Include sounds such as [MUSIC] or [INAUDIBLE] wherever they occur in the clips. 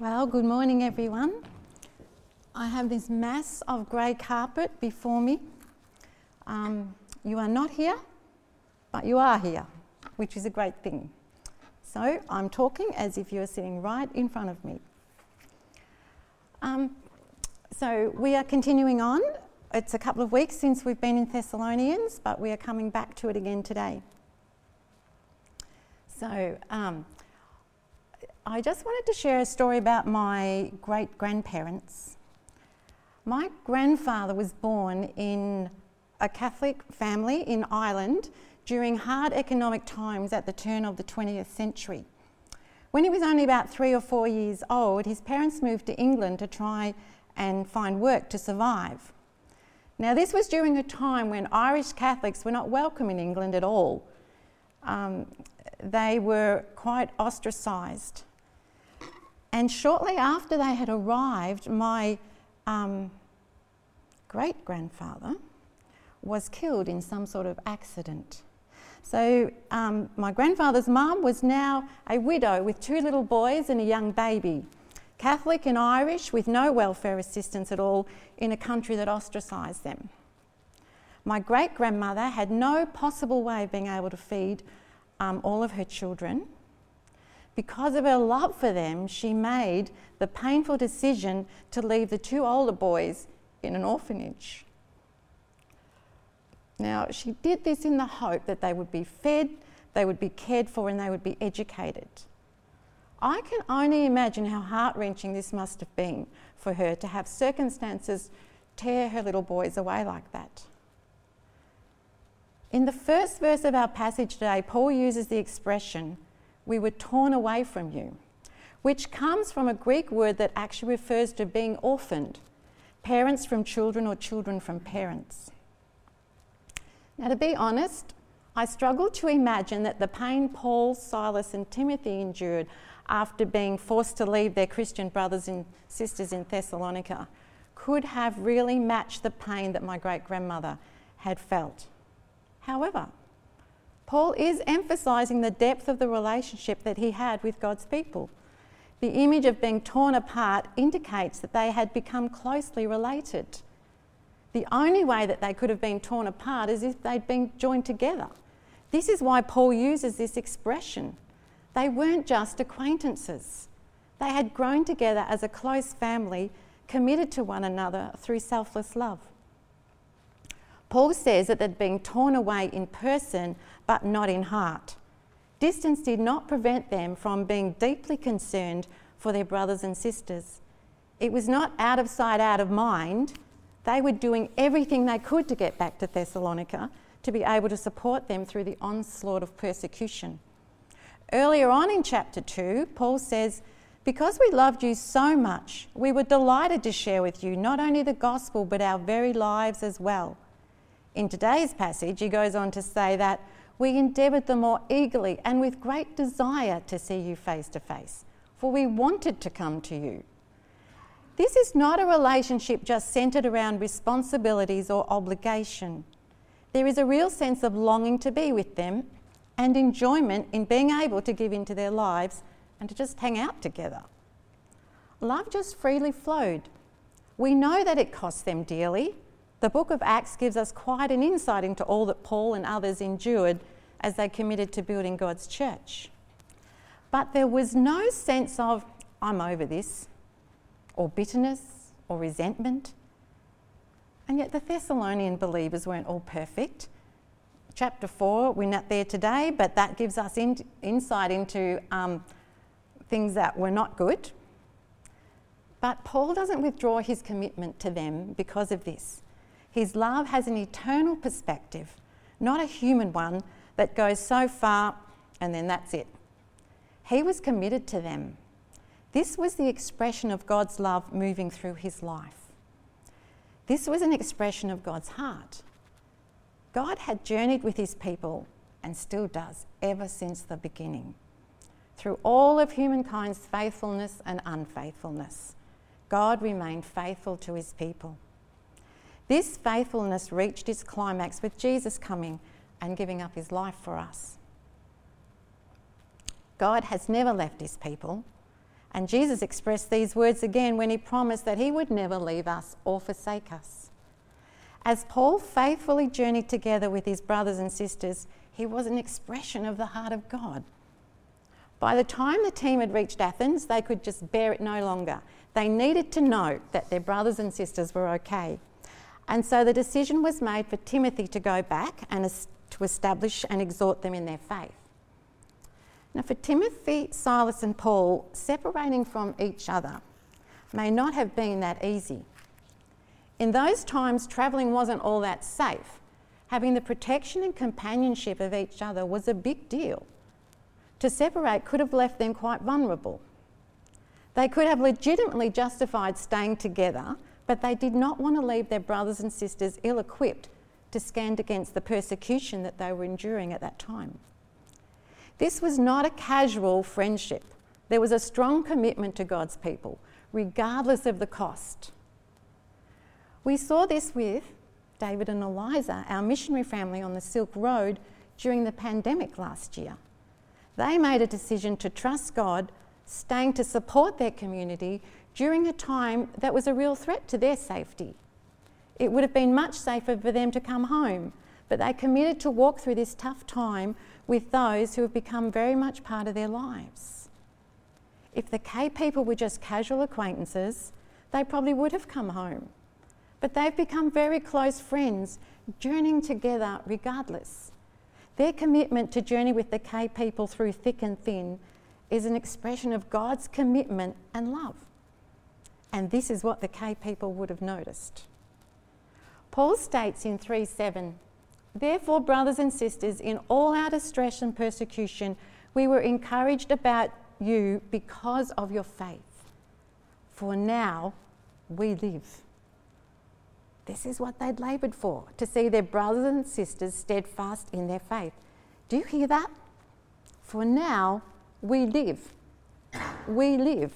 Well, good morning, everyone. I have this mass of grey carpet before me. Um, you are not here, but you are here, which is a great thing. So I'm talking as if you're sitting right in front of me. Um, so we are continuing on. It's a couple of weeks since we've been in Thessalonians, but we are coming back to it again today. So, um, I just wanted to share a story about my great grandparents. My grandfather was born in a Catholic family in Ireland during hard economic times at the turn of the 20th century. When he was only about three or four years old, his parents moved to England to try and find work to survive. Now, this was during a time when Irish Catholics were not welcome in England at all. Um, they were quite ostracised. And shortly after they had arrived, my um, great grandfather was killed in some sort of accident. So, um, my grandfather's mum was now a widow with two little boys and a young baby, Catholic and Irish, with no welfare assistance at all in a country that ostracised them. My great grandmother had no possible way of being able to feed um, all of her children because of her love for them, she made the painful decision to leave the two older boys in an orphanage. Now, she did this in the hope that they would be fed, they would be cared for, and they would be educated. I can only imagine how heart wrenching this must have been for her to have circumstances tear her little boys away like that. In the first verse of our passage today, Paul uses the expression, we were torn away from you, which comes from a Greek word that actually refers to being orphaned, parents from children or children from parents. Now, to be honest, I struggle to imagine that the pain Paul, Silas, and Timothy endured after being forced to leave their Christian brothers and sisters in Thessalonica could have really matched the pain that my great grandmother had felt. However, Paul is emphasizing the depth of the relationship that he had with God's people. The image of being torn apart indicates that they had become closely related. The only way that they could have been torn apart is if they'd been joined together. This is why Paul uses this expression. They weren't just acquaintances, they had grown together as a close family, committed to one another through selfless love. Paul says that they'd been torn away in person but not in heart. Distance did not prevent them from being deeply concerned for their brothers and sisters. It was not out of sight, out of mind. They were doing everything they could to get back to Thessalonica to be able to support them through the onslaught of persecution. Earlier on in chapter 2, Paul says, Because we loved you so much, we were delighted to share with you not only the gospel, but our very lives as well. In today's passage, he goes on to say that we endeavoured the more eagerly and with great desire to see you face to face, for we wanted to come to you. This is not a relationship just centred around responsibilities or obligation. There is a real sense of longing to be with them and enjoyment in being able to give into their lives and to just hang out together. Love just freely flowed. We know that it cost them dearly, the book of Acts gives us quite an insight into all that Paul and others endured as they committed to building God's church. But there was no sense of, I'm over this, or bitterness, or resentment. And yet the Thessalonian believers weren't all perfect. Chapter 4, we're not there today, but that gives us in, insight into um, things that were not good. But Paul doesn't withdraw his commitment to them because of this. His love has an eternal perspective, not a human one that goes so far and then that's it. He was committed to them. This was the expression of God's love moving through his life. This was an expression of God's heart. God had journeyed with his people and still does ever since the beginning. Through all of humankind's faithfulness and unfaithfulness, God remained faithful to his people. This faithfulness reached its climax with Jesus coming and giving up his life for us. God has never left his people, And Jesus expressed these words again when he promised that he would never leave us or forsake us. As Paul faithfully journeyed together with his brothers and sisters, he was an expression of the heart of God. By the time the team had reached Athens, they could just bear it no longer. They needed to know that their brothers and sisters were okay. And so the decision was made for Timothy to go back and to establish and exhort them in their faith. Now, for Timothy, Silas, and Paul, separating from each other may not have been that easy. In those times, travelling wasn't all that safe. Having the protection and companionship of each other was a big deal. To separate could have left them quite vulnerable. They could have legitimately justified staying together, but they did not want to leave their brothers and sisters ill equipped to stand against the persecution that they were enduring at that time. This was not a casual friendship. There was a strong commitment to God's people, regardless of the cost. We saw this with David and Eliza, our missionary family on the Silk Road during the pandemic last year. They made a decision to trust God, staying to support their community during a time that was a real threat to their safety. It would have been much safer for them to come home, but they committed to walk through this tough time with those who have become very much part of their lives. If the K people were just casual acquaintances, they probably would have come home. But they've become very close friends, journeying together regardless. Their commitment to journey with the K people through thick and thin is an expression of God's commitment and love. And this is what the K people would have noticed. Paul states in 3 7 Therefore, brothers and sisters, in all our distress and persecution, we were encouraged about you because of your faith. For now we live. This is what they'd laboured for to see their brothers and sisters steadfast in their faith. Do you hear that? For now we live. We live.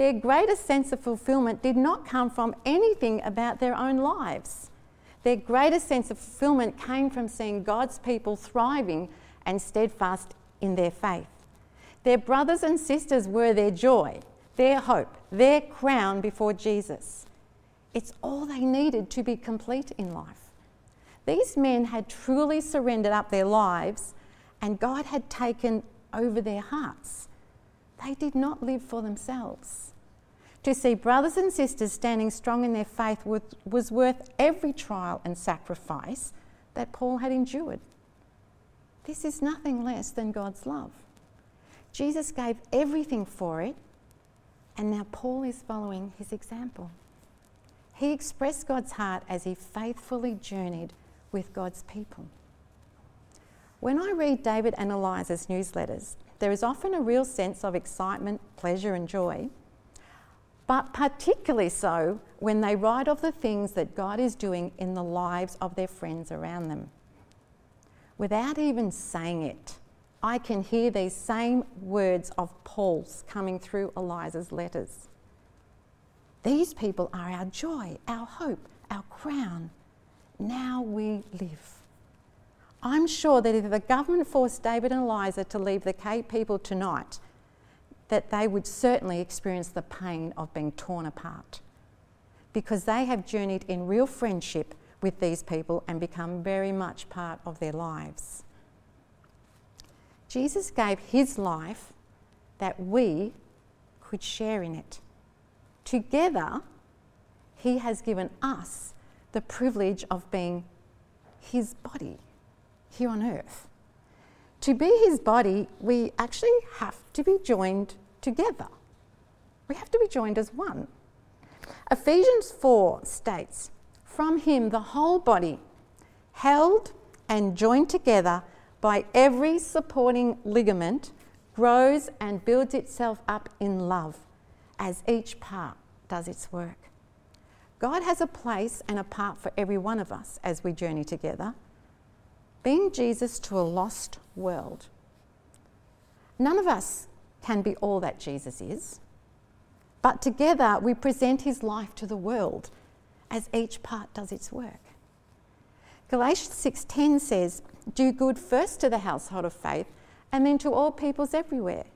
Their greatest sense of fulfillment did not come from anything about their own lives. Their greatest sense of fulfillment came from seeing God's people thriving and steadfast in their faith. Their brothers and sisters were their joy, their hope, their crown before Jesus. It's all they needed to be complete in life. These men had truly surrendered up their lives, and God had taken over their hearts. They did not live for themselves. To see brothers and sisters standing strong in their faith was worth every trial and sacrifice that Paul had endured. This is nothing less than God's love. Jesus gave everything for it, and now Paul is following his example. He expressed God's heart as he faithfully journeyed with God's people. When I read David and Eliza's newsletters, there is often a real sense of excitement, pleasure, and joy but particularly so when they write of the things that God is doing in the lives of their friends around them. Without even saying it, I can hear these same words of Paul's coming through Eliza's letters. These people are our joy, our hope, our crown. Now we live. I'm sure that if the government forced David and Eliza to leave the K people tonight, that they would certainly experience the pain of being torn apart because they have journeyed in real friendship with these people and become very much part of their lives. Jesus gave his life that we could share in it. Together, he has given us the privilege of being his body here on earth. To be his body, we actually have to be joined together. We have to be joined as one. Ephesians 4 states, From him the whole body, held and joined together by every supporting ligament, grows and builds itself up in love as each part does its work. God has a place and a part for every one of us as we journey together being Jesus to a lost world. None of us can be all that Jesus is, but together we present his life to the world as each part does its work. Galatians 6:10 says, "Do good first to the household of faith and then to all peoples everywhere."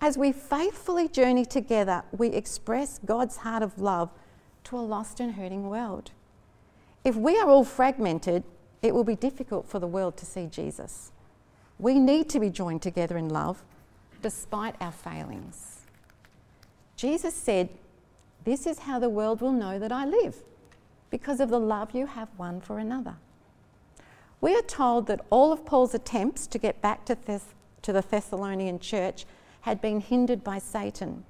As we faithfully journey together, we express God's heart of love to a lost and hurting world. If we are all fragmented, it will be difficult for the world to see Jesus. We need to be joined together in love despite our failings. Jesus said, This is how the world will know that I live, because of the love you have one for another. We are told that all of Paul's attempts to get back to, Thess- to the Thessalonian church had been hindered by Satan.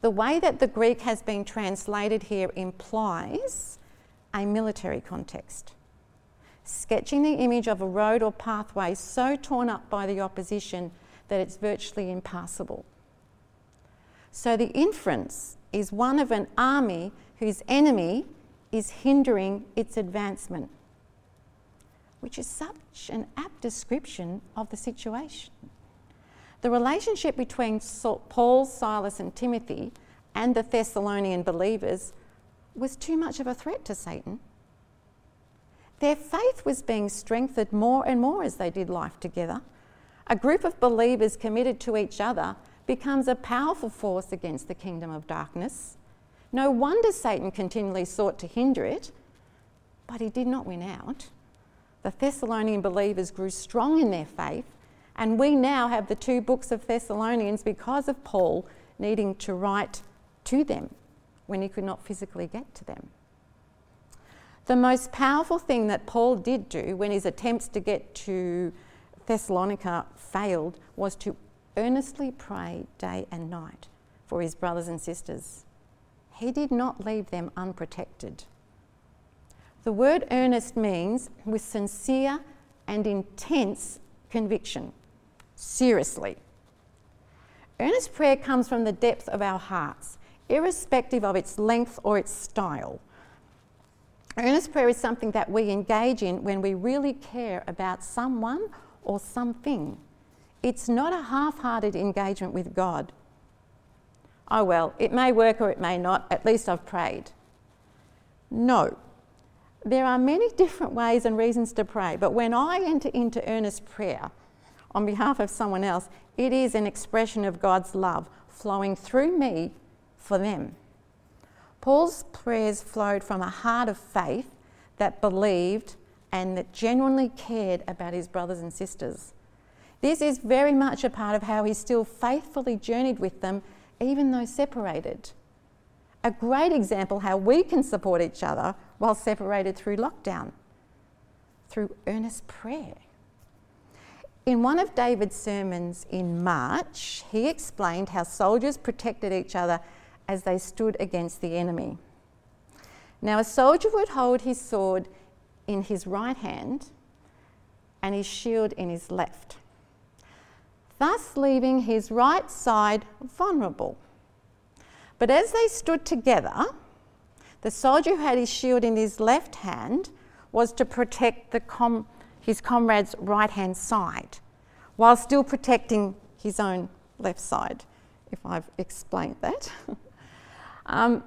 The way that the Greek has been translated here implies a military context, sketching the image of a road or pathway so torn up by the opposition that it's virtually impassable. So the inference is one of an army whose enemy is hindering its advancement, which is such an apt description of the situation. The relationship between Paul, Silas, and Timothy and the Thessalonian believers was too much of a threat to Satan. Their faith was being strengthened more and more as they did life together. A group of believers committed to each other becomes a powerful force against the kingdom of darkness. No wonder Satan continually sought to hinder it, but he did not win out. The Thessalonian believers grew strong in their faith and we now have the two books of Thessalonians because of Paul needing to write to them when he could not physically get to them. The most powerful thing that Paul did do when his attempts to get to Thessalonica failed was to earnestly pray day and night for his brothers and sisters. He did not leave them unprotected. The word earnest means with sincere and intense conviction seriously. Earnest prayer comes from the depth of our hearts, irrespective of its length or its style. Earnest prayer is something that we engage in when we really care about someone or something. It's not a half hearted engagement with God. Oh, well, it may work or it may not, at least I've prayed. No. There are many different ways and reasons to pray, but when I enter into earnest prayer, on behalf of someone else, it is an expression of God's love flowing through me for them. Paul's prayers flowed from a heart of faith that believed and that genuinely cared about his brothers and sisters. This is very much a part of how he still faithfully journeyed with them, even though separated. A great example how we can support each other while separated through lockdown, through earnest prayer. In one of David's sermons in March, he explained how soldiers protected each other as they stood against the enemy. Now, a soldier would hold his sword in his right hand and his shield in his left, thus leaving his right side vulnerable. But as they stood together, the soldier who had his shield in his left hand was to protect com- his comrade's right hand side while still protecting his own left side, if I've explained that. [LAUGHS] um,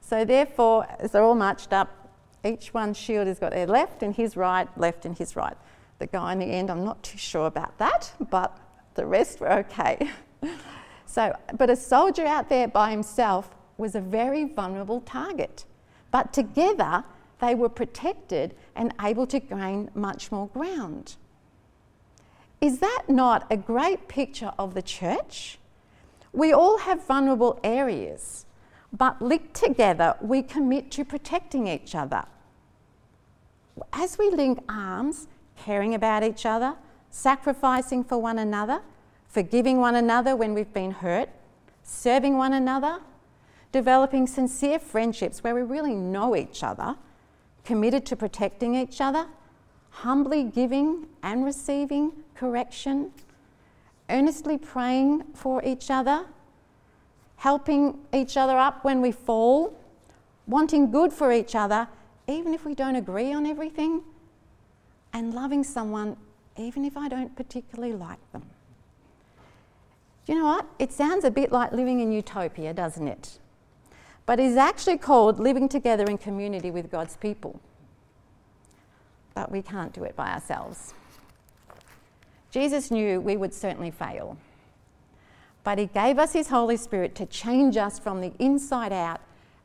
so, therefore, as they're all marched up, each one's shield has got their left and his right, left and his right. The guy in the end, I'm not too sure about that, but the rest were okay. [LAUGHS] so, but a soldier out there by himself was a very vulnerable target. But together, they were protected and able to gain much more ground. Is that not a great picture of the church? We all have vulnerable areas, but linked together, we commit to protecting each other. As we link arms, caring about each other, sacrificing for one another, forgiving one another when we've been hurt, serving one another, developing sincere friendships where we really know each other, committed to protecting each other, humbly giving and receiving correction, earnestly praying for each other, helping each other up when we fall, wanting good for each other, even if we don't agree on everything, and loving someone even if I don't particularly like them. You know what? It sounds a bit like living in utopia, doesn't it? But it's actually called living together in community with God's people but we can't do it by ourselves. Jesus knew we would certainly fail. But He gave us His Holy Spirit to change us from the inside out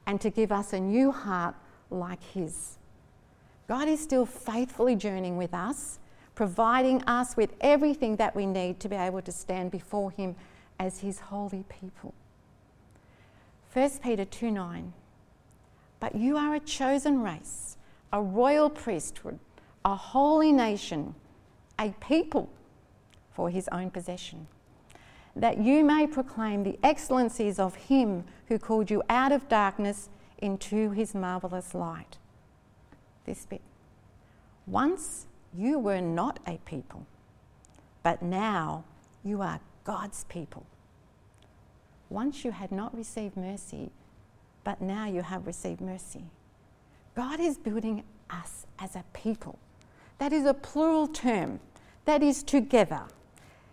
and to give us a new heart like His. God is still faithfully journeying with us, providing us with everything that we need to be able to stand before Him as His holy people. 1 Peter 2 9. But you are a chosen race, a royal priesthood, a holy nation, a people for his own possession, that you may proclaim the excellencies of him who called you out of darkness into his marvellous light. This bit. Once you were not a people, but now you are God's people. Once you had not received mercy, but now you have received mercy. God is building us as a people. That is a plural term, that is together.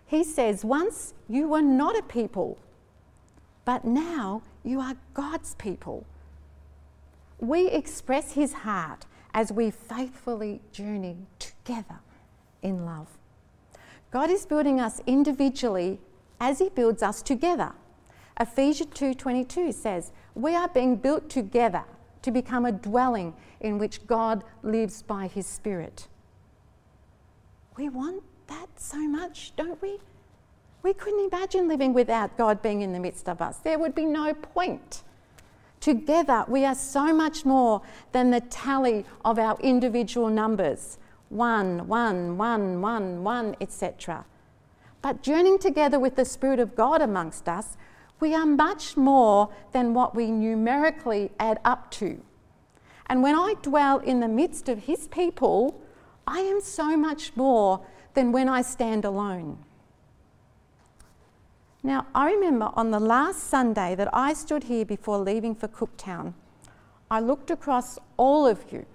He says, Once you were not a people, but now you are God's people. We express His heart as we faithfully journey together in love. God is building us individually as He builds us together. Ephesians 2:22 says, "We are being built together to become a dwelling in which God lives by his spirit." We want that so much, don't we? We couldn't imagine living without God being in the midst of us. There would be no point. Together, we are so much more than the tally of our individual numbers one, one, one, one, one, etc. But journeying together with the Spirit of God amongst us, we are much more than what we numerically add up to. And when I dwell in the midst of His people, I am so much more than when I stand alone. Now, I remember on the last Sunday that I stood here before leaving for Cooktown, I looked across all of you.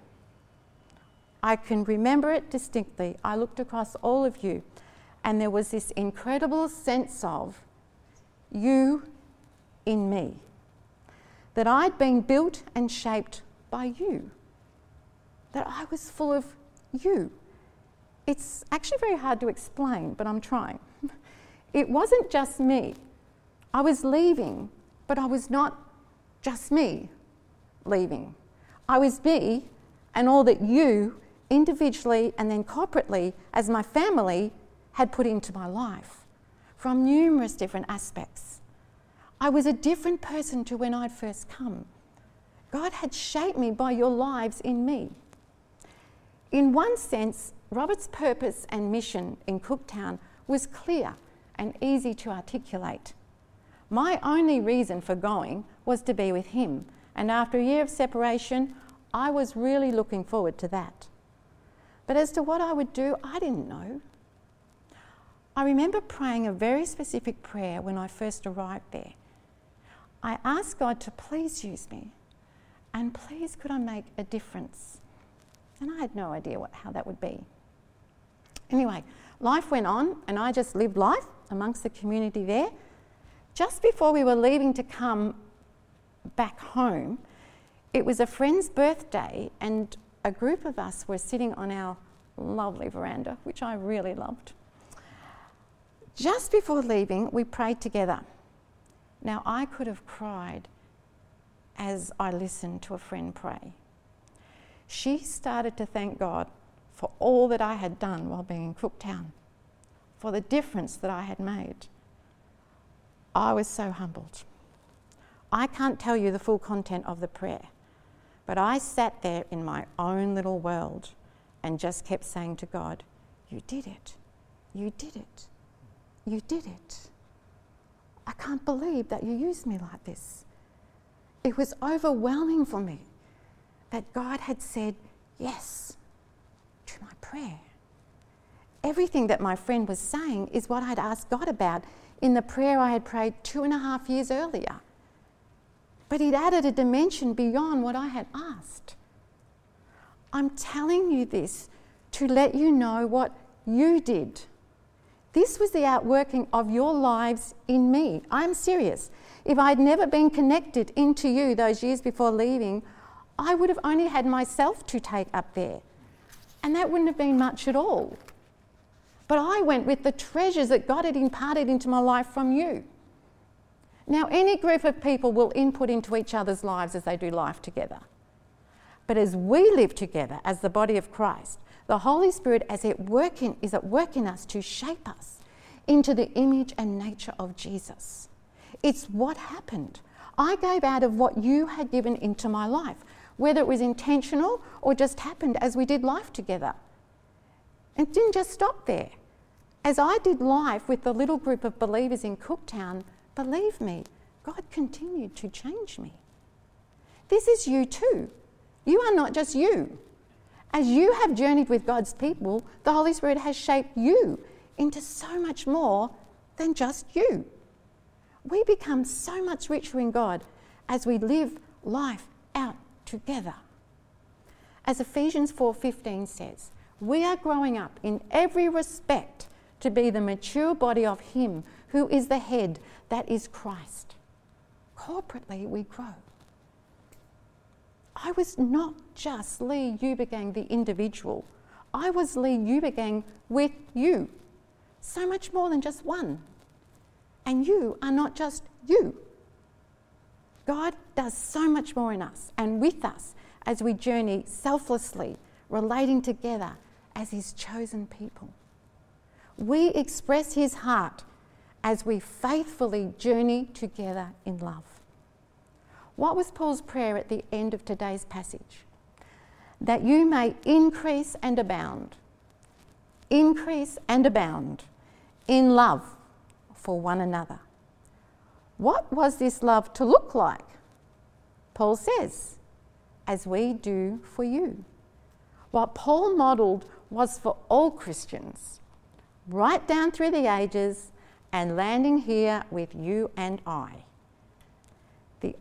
I can remember it distinctly. I looked across all of you, and there was this incredible sense of you in me. That I'd been built and shaped by you. That I was full of you. It's actually very hard to explain, but I'm trying. [LAUGHS] It wasn't just me. I was leaving, but I was not just me leaving. I was me and all that you, individually and then corporately, as my family, had put into my life from numerous different aspects. I was a different person to when I'd first come. God had shaped me by your lives in me. In one sense, Robert's purpose and mission in Cooktown was clear and easy to articulate. My only reason for going was to be with him, and after a year of separation, I was really looking forward to that. But as to what I would do, I didn't know. I remember praying a very specific prayer when I first arrived there. I asked God to please use me and please could I make a difference? And I had no idea what, how that would be. Anyway, life went on and I just lived life amongst the community there. Just before we were leaving to come back home, it was a friend's birthday and a group of us were sitting on our lovely veranda, which I really loved. Just before leaving, we prayed together. Now, I could have cried as I listened to a friend pray. She started to thank God for all that I had done while being in Cooktown, for the difference that I had made. I was so humbled. I can't tell you the full content of the prayer, but I sat there in my own little world and just kept saying to God, You did it. You did it. You did it. I can't believe that you used me like this. It was overwhelming for me that God had said yes to my prayer. Everything that my friend was saying is what I'd asked God about in the prayer I had prayed two and a half years earlier. But He'd added a dimension beyond what I had asked. I'm telling you this to let you know what you did this was the outworking of your lives in me. I'm serious. If I'd never been connected into you those years before leaving, I would have only had myself to take up there. And that wouldn't have been much at all. But I went with the treasures that God had imparted into my life from you. Now, any group of people will input into each other's lives as they do life together. But as we live together as the body of Christ, the Holy Spirit as it work in, is at work in us to shape us into the image and nature of Jesus. It's what happened. I gave out of what you had given into my life, whether it was intentional or just happened as we did life together. It didn't just stop there. As I did life with the little group of believers in Cooktown, believe me, God continued to change me. This is you too. You are not just you. As you have journeyed with God's people, the Holy Spirit has shaped you into so much more than just you. We become so much richer in God as we live life out together. As Ephesians 4:15 says, we are growing up in every respect to be the mature body of him who is the head, that is Christ. Corporately we grow. I was not just Lee Eubagang, the individual. I was Lee Eubagang with you. So much more than just one. And you are not just you. God does so much more in us and with us as we journey selflessly, relating together as His chosen people. We express His heart as we faithfully journey together in love. What was Paul's prayer at the end of today's passage? That you may increase and abound, increase and abound in love for one another. What was this love to look like? Paul says, as we do for you. What Paul modelled was for all Christians, right down through the ages and landing here with you and I. The,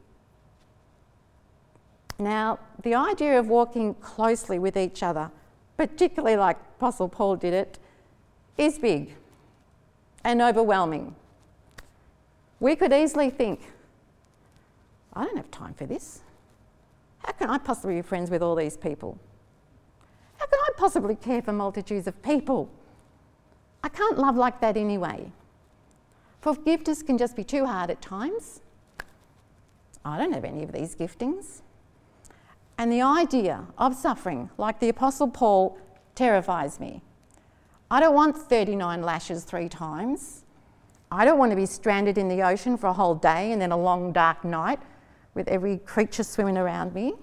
now, the idea of walking closely with each other, particularly like Apostle Paul did it, is big and overwhelming. We could easily think, I don't have time for this. How can I possibly be friends with all these people? How can I possibly care for multitudes of people? I can't love like that anyway. Forgiveness can just be too hard at times. I don't have any of these giftings. And the idea of suffering, like the Apostle Paul, terrifies me. I don't want 39 lashes three times. I don't want to be stranded in the ocean for a whole day and then a long dark night with every creature swimming around me.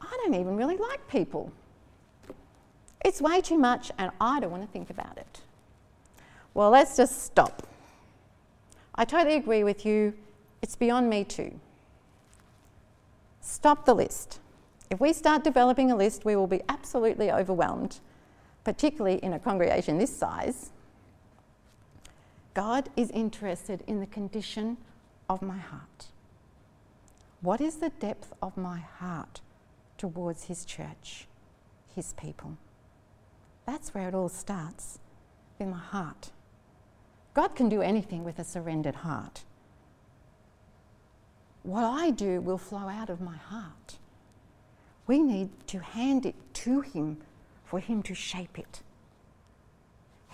I don't even really like people. It's way too much and I don't want to think about it. Well, let's just stop. I totally agree with you. It's beyond me too. Stop the list. If we start developing a list, we will be absolutely overwhelmed particularly in a congregation this size, God is interested in the condition of my heart. What is the depth of my heart towards His church, His people? That's where it all starts, in my heart. God can do anything with a surrendered heart. What I do will flow out of my heart. We need to hand it to Him for him to shape it.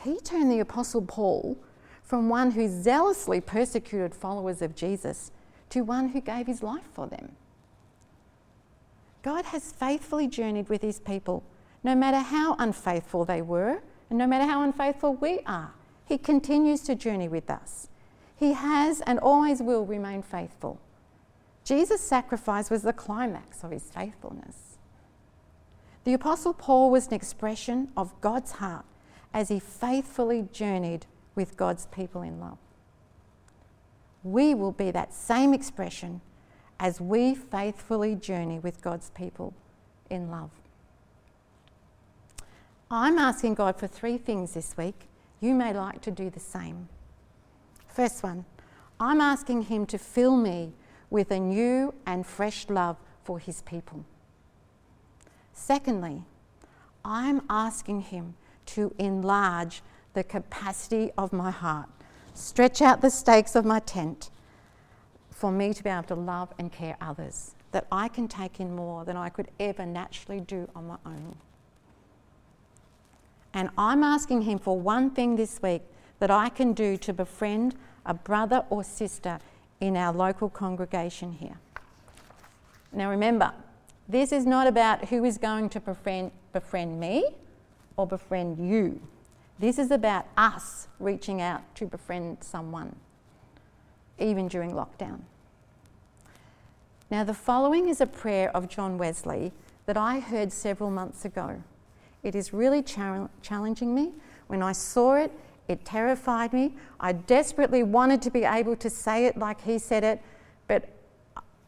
He turned the Apostle Paul from one who zealously persecuted followers of Jesus to one who gave his life for them. God has faithfully journeyed with his people, no matter how unfaithful they were, and no matter how unfaithful we are. He continues to journey with us. He has and always will remain faithful. Jesus' sacrifice was the climax of his faithfulness. The Apostle Paul was an expression of God's heart as he faithfully journeyed with God's people in love. We will be that same expression as we faithfully journey with God's people in love. I'm asking God for three things this week. You may like to do the same. First one, I'm asking Him to fill me with a new and fresh love for His people. Secondly, I'm asking Him to enlarge the capacity of my heart, stretch out the stakes of my tent for me to be able to love and care others, that I can take in more than I could ever naturally do on my own. And I'm asking Him for one thing this week that I can do to befriend a brother or sister in our local congregation here. Now remember, this is not about who is going to befriend, befriend me or befriend you. This is about us reaching out to befriend someone, even during lockdown. Now, the following is a prayer of John Wesley that I heard several months ago. It is really challenging me. When I saw it, it terrified me. I desperately wanted to be able to say it like he said it, but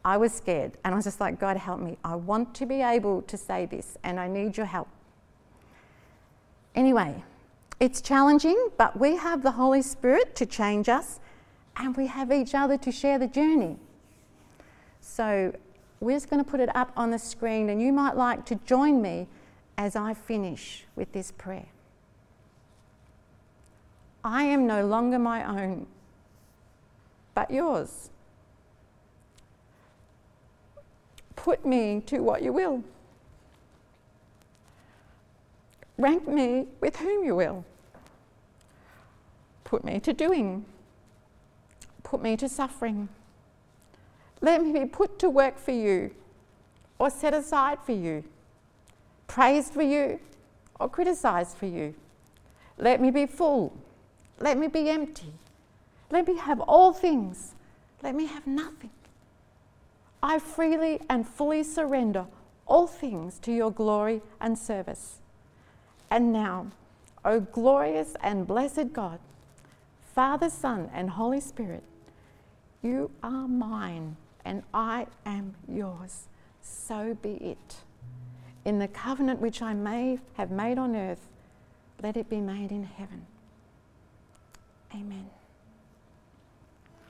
I was scared. And I was just like, God, help me. I want to be able to say this, and I need your help. Anyway, it's challenging, but we have the Holy Spirit to change us, and we have each other to share the journey. So we're just going to put it up on the screen, and you might like to join me as I finish with this prayer. I am no longer my own, but yours. Put me to what you will. Rank me with whom you will. Put me to doing. Put me to suffering. Let me be put to work for you or set aside for you, praised for you or criticized for you. Let me be full. Let me be empty. Let me have all things. Let me have nothing. I freely and fully surrender all things to your glory and service. And now, O glorious and blessed God, Father, Son, and Holy Spirit, you are mine and I am yours. So be it. In the covenant which I may have made on earth, let it be made in heaven. Amen.